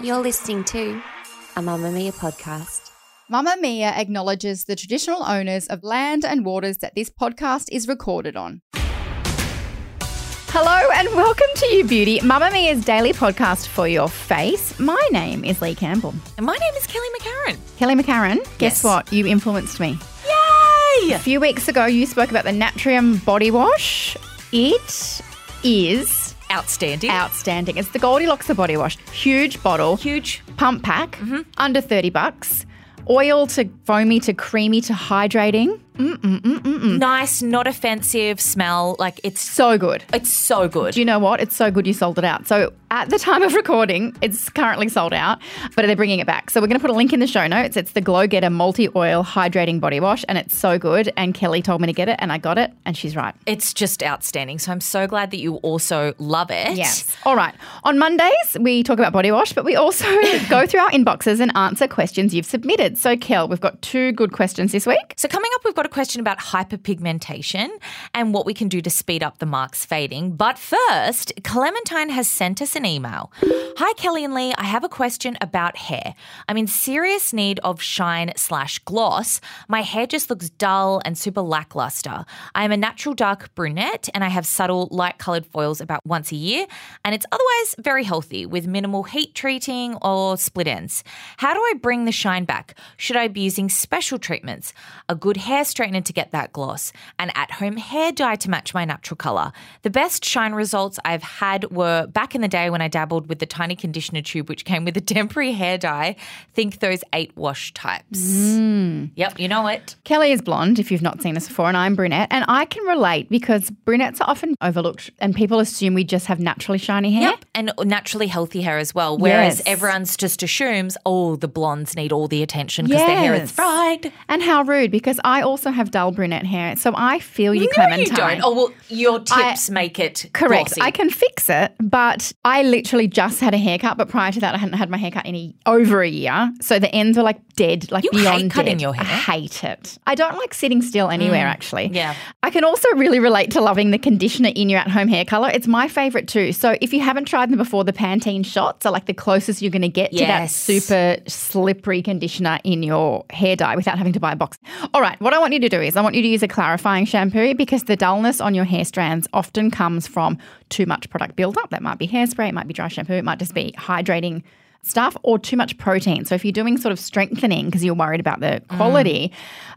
You're listening to a Mamamia podcast. Mamamia acknowledges the traditional owners of land and waters that this podcast is recorded on. Hello and welcome to You Beauty, Mamamia's daily podcast for your face. My name is Leigh Campbell. And my name is Kelly McCarren. Kelly McCarren, guess Yes. what? You influenced me. Yay! A few weeks ago, you spoke about the Naturium body wash. It is Outstanding. outstanding. It's the Goldilocks of body wash. Huge bottle, Huge. pump pack, mm-hmm. under 30 bucks. Oil to foamy to creamy to hydrating. Nice, not offensive smell. Like it's So good. it's so good. Do you know what? It's so good you sold it out. So at the time of recording, it's currently sold out, but they're bringing it back. So we're going to put a link in the show notes. It's the Glow Getter Multi Oil Hydrating Body Wash, and it's so good. And Kelly told me to get it, and I got it, and she's right. it's just outstanding. So I'm so glad that you also love it. Yes. All right. On Mondays, we talk about body wash, but we also go through our inboxes and answer questions you've submitted. So, Kel, we've got two good questions this week. So coming up, we've got a question about hyperpigmentation and what we can do to speed up the marks fading. But first, Clementine has sent us an email. Hi, Kelly and Leigh. I have a question about hair. I'm in serious need of shine slash gloss. My hair just looks dull and super lackluster. I am a natural dark brunette and I have subtle light colored foils about once a year, and it's otherwise very healthy with minimal heat treating or split ends. How do I bring the shine back? Should I be using special treatments? A good hair straightener to get that gloss, an at home hair dye to match my natural color. The best shine results I've had were back in the day when I dabbled with the tiny conditioner tube, which came with a temporary hair dye. Think those eight wash types. Hmm. Yep, you know it. Kelly is blonde, if you've not seen us before, and I'm brunette. And I can relate because brunettes are often overlooked, and people assume we just have naturally shiny hair. Yep, and naturally healthy hair as well. Whereas Yes. everyone's just assumes, oh, the blondes need all the attention because their hair is Yes. fried. And how rude, because I also have dull brunette hair. So I feel you, No, Clementine. you don't. Oh well, your tips make it Correct. glossy. I can fix it, but I literally just had a haircut. But prior to that, I hadn't had my haircut in a, over a year. So the ends were like dead, like You beyond hate cutting dead. your hair? I hate it. I don't like sitting still anywhere, mm, actually. yeah. I can also really relate to loving the conditioner in your at home hair color. It's my favorite too. So if you haven't tried them before, the Pantene shots are like the closest you're going to get to that super slippery conditioner in your hair dye without having to buy a box. All right, what I want you to do is I want you to use a clarifying shampoo because the dullness on your hair strands often comes from too much product buildup. That might be hairspray, it might be dry shampoo, it might just be hydrating stuff or too much protein. So if you're doing sort of strengthening because you're worried about the quality,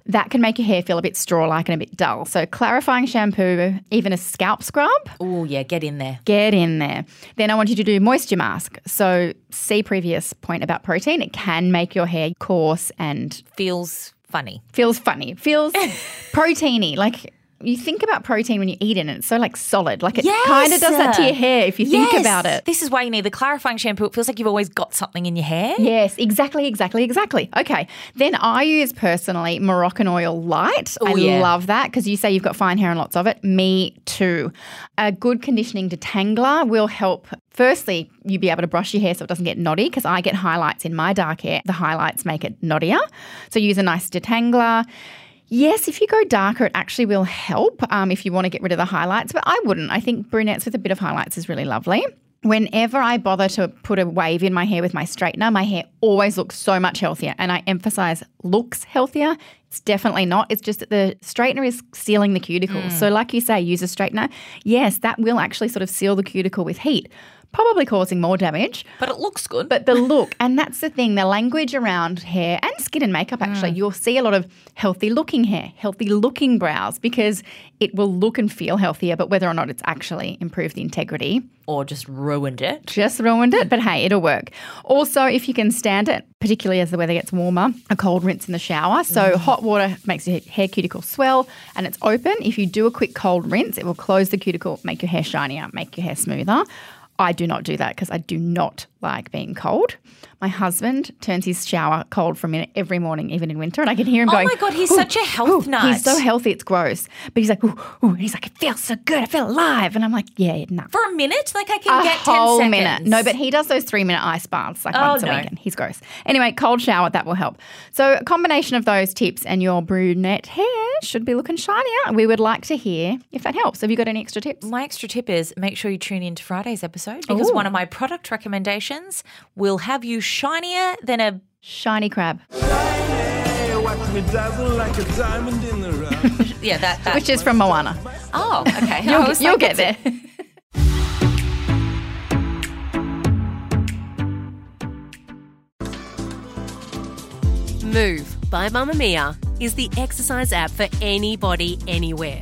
that can make your hair feel a bit straw-like and a bit dull. So clarifying shampoo, even a scalp scrub, Oh yeah, get in there. get in there. Then I want you to do moisture mask. So see previous point about protein, it can make your hair coarse and Feels funny. feels funny. Feels proteiny. Like you think about protein when you eat it and it's so like solid. Like it kind of does that to your hair if you think about it. This is why you need the clarifying shampoo. It feels like you've always got something in your hair. Yes, exactly, exactly, exactly. Okay. Then I use personally Moroccanoil light. I Oh, yeah. love that because you say you've got fine hair and lots of it. Me too. A good conditioning detangler will help. Firstly, you'd be able to brush your hair so it doesn't get knotty because I get highlights in my dark hair. The highlights make it knottier. So use a nice detangler. Yes, if you go darker, it actually will help um, if you want to get rid of the highlights, but I wouldn't. I think brunettes with a bit of highlights is really lovely. Whenever I bother to put a wave in my hair with my straightener, my hair always looks so much healthier. And I emphasize looks healthier. It's definitely not. It's just that the straightener is sealing the cuticle. So, like you say, use a straightener. Yes, that will actually sort of seal the cuticle with heat. Probably causing more damage. But it looks good. But the look, and that's the thing, the language around hair and skin and makeup, actually, mm. you'll see a lot of healthy looking hair, healthy looking brows, because it will look and feel healthier, but whether or not it's actually improved the integrity, or just ruined it. just ruined it. But hey, it'll work. Also, if you can stand it, particularly as the weather gets warmer, a cold rinse in the shower. So, mm. hot water makes your hair cuticle swell and it's open. If you do a quick cold rinse, it will close the cuticle, make your hair shinier, make your hair smoother. I do not do that because I do not like being cold. My husband turns his shower cold for a minute every morning, even in winter, and I can hear him Oh going. Oh my God, he's such a health nut. He's so healthy, it's gross. But he's like, ooh, ooh. He's like, it feels so good. I feel alive. And I'm like, yeah, no. For a minute? Like I can A get 10 whole seconds. minute. No, but he does those three minute ice baths like Oh, once a no. week, and he's gross. Anyway, cold shower that will help. So a combination of those tips and your brunette hair should be looking shinier. We would like to hear if that helps. Have you got any extra tips? My extra tip is make sure you tune in to Friday's episode because Ooh. one of my product recommendations will have you shinier than a. Shiny crab, Hey, watch me dazzle like a diamond in the rough. Yeah, that. that which is from Moana. oh, okay. You'll, was you'll like, get there. Move by Mamamia is the exercise app for anybody, anywhere.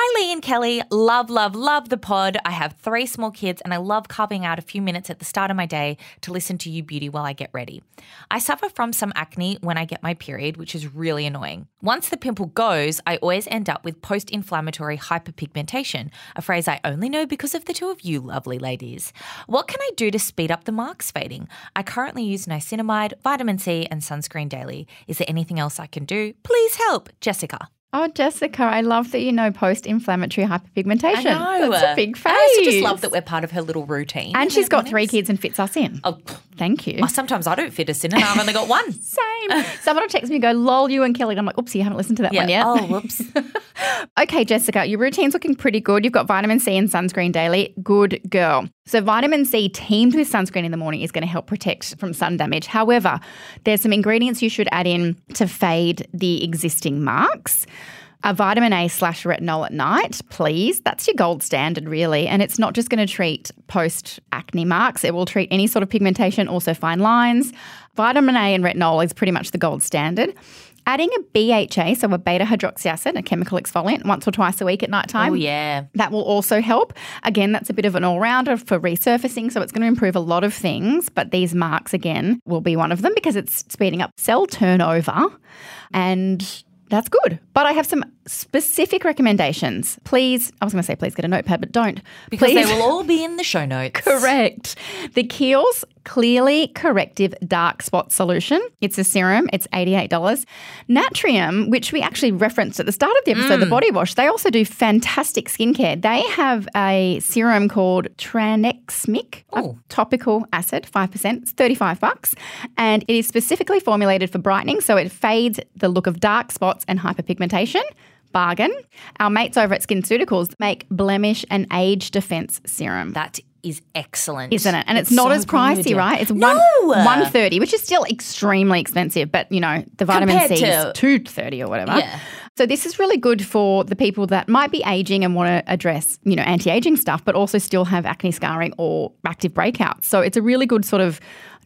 Hi, Leigh and Kelly. Love, love, love the pod. I have three small kids and I love carving out a few minutes at the start of my day to listen to you beauty while I get ready. I suffer from some acne when I get my period, which is really annoying. Once the pimple goes, I always end up with post inflammatory hyperpigmentation, a phrase I only know because of the two of you lovely ladies. What can I do to speed up the marks fading? I currently use niacinamide, vitamin C, and sunscreen daily. Is there anything else I can do? Please help, Jessica. Oh, Jessica, I love that you know post inflammatory hyperpigmentation. I know. That's a big phase. I just love that we're part of her little routine. And she's got three kids and fits us in. Oh, Thank you. sometimes I don't fit a in, and I've only got one. Same. Someone will text me and go, lol, you and Kelly. And I'm like, oops, you haven't listened to that one yet. Oh, whoops. Okay, Jessica, your routine's looking pretty good. You've got vitamin C and sunscreen daily. Good girl. So, vitamin C teamed with sunscreen in the morning is going to help protect from sun damage. However, there's some ingredients you should add in to fade the existing marks. A vitamin A slash retinol at night, please. That's your gold standard, really. And it's not just going to treat post acne marks, it will treat any sort of pigmentation, also fine lines. Vitamin A and retinol is pretty much the gold standard. Adding a BHA, so a beta hydroxy acid, a chemical exfoliant, once or twice a week at night time. Oh, yeah. That will also help. Again, that's a bit of an all rounder for resurfacing, so it's going to improve a lot of things. But these marks, again, will be one of them because it's speeding up cell turnover and that's good. But I have some specific recommendations. Please, I was going to say, please get a notepad, but don't. Because please. they will all be in the show notes. Correct. The Kiehl's Clearly Corrective Dark Spot Solution. It's a serum. It's $88. Naturium, which we actually referenced at the start of the episode, the mm. body wash, they also do fantastic skincare. They have a serum called Tranexamic, a topical acid, 5%. It's 35 bucks. And it is specifically formulated for brightening, so it fades the look of dark spots and hyperpigmentation. Bargain. Our mates over at SkinCeuticals make blemish and age defense serum That is excellent. isn't it? And it's, not so as pricey, good. right? It's No! one one thirty, which is still extremely expensive. But you know, the vitamin Compared C to- is two thirty or whatever. Yeah. So this is really good for the people that might be aging and want to address, you know, anti-aging stuff, but also still have acne scarring or active breakouts. So it's a really good sort of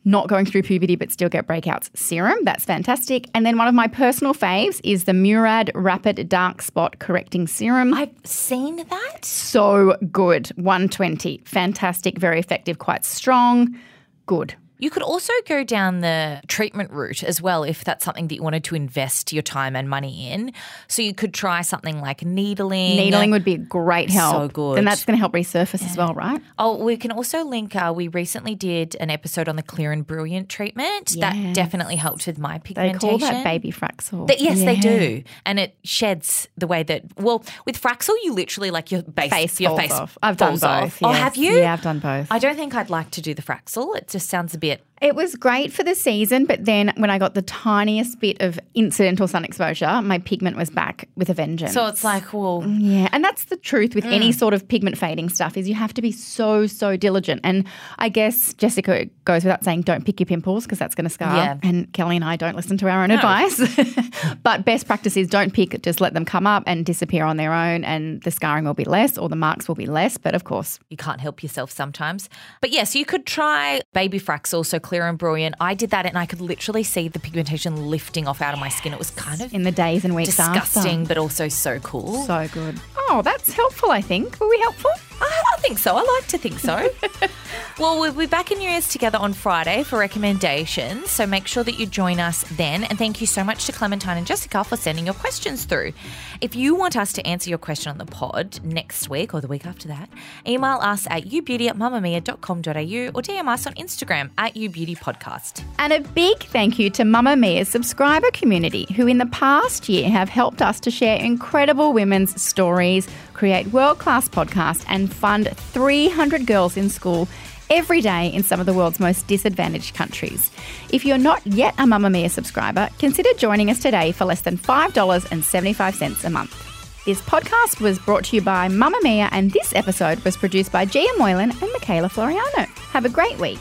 not going through puberty but still get breakouts serum. That's fantastic. And then one of my personal faves is the Murad Rapid Dark Spot Correcting Serum. I've seen that. so good. 120. Fantastic, very effective, quite strong. Good. You could also go down the treatment route as well if that's something that you wanted to invest your time and money in. So you could try something like needling. Needling would be a great help. So good. Then that's going to help resurface as well, right? Oh, we can also link. Uh, we recently did an episode on the Clear and Brilliant treatment. That definitely helped with my pigmentation. They call that baby Fraxel. Th- yes, they do, and it sheds the way that. Well, with Fraxel, you literally like your base, Face your face off. I've done both. off. Oh, have you? Yeah, I've done both. I don't think I'd like to do the Fraxel. It just sounds a bit. It was great for the season, but then when I got the tiniest bit of incidental sun exposure, my pigment was back with a vengeance. So it's like, well, Yeah, and that's the truth with Mm. any sort of pigment fading stuff is you have to be so so diligent. And I guess Jessica goes without saying, don't pick your pimples because that's going to scar. Yeah. And Kelly and I don't listen to our own advice. but best practice is don't pick, just let them come up and disappear on their own, and the scarring will be less or the marks will be less. But of course, you can't help yourself sometimes. But yes, you could try Baby Fraxel, so clear and brilliant. I did that, and I could literally see the pigmentation lifting off out of my skin. It was kind of in the days and weeks disgusting, after. but also so cool. So good. Oh, that's helpful. I think. Were we helpful? I, I think so. I like to think so. well, we'll be back in your ears together on Friday for recommendations. So make sure that you join us then. And thank you so much to Clementine and Jessica for sending your questions through. If you want us to answer your question on the pod next week or the week after that, email us at youbeauty at mamamia.com.au or DM us on Instagram at youbeautypodcast. And a big thank you to Mamamia's subscriber community, who in the past year have helped us to share incredible women's stories, create world class podcasts, and fund 300 girls in school every day in some of the world's most disadvantaged countries. If you're not yet a Mamamia subscriber, consider joining us today for less than $5.75 a month. This podcast was brought to you by Mamamia, and this episode was produced by Gia Moylan and Michaela Floriano. Have a great week.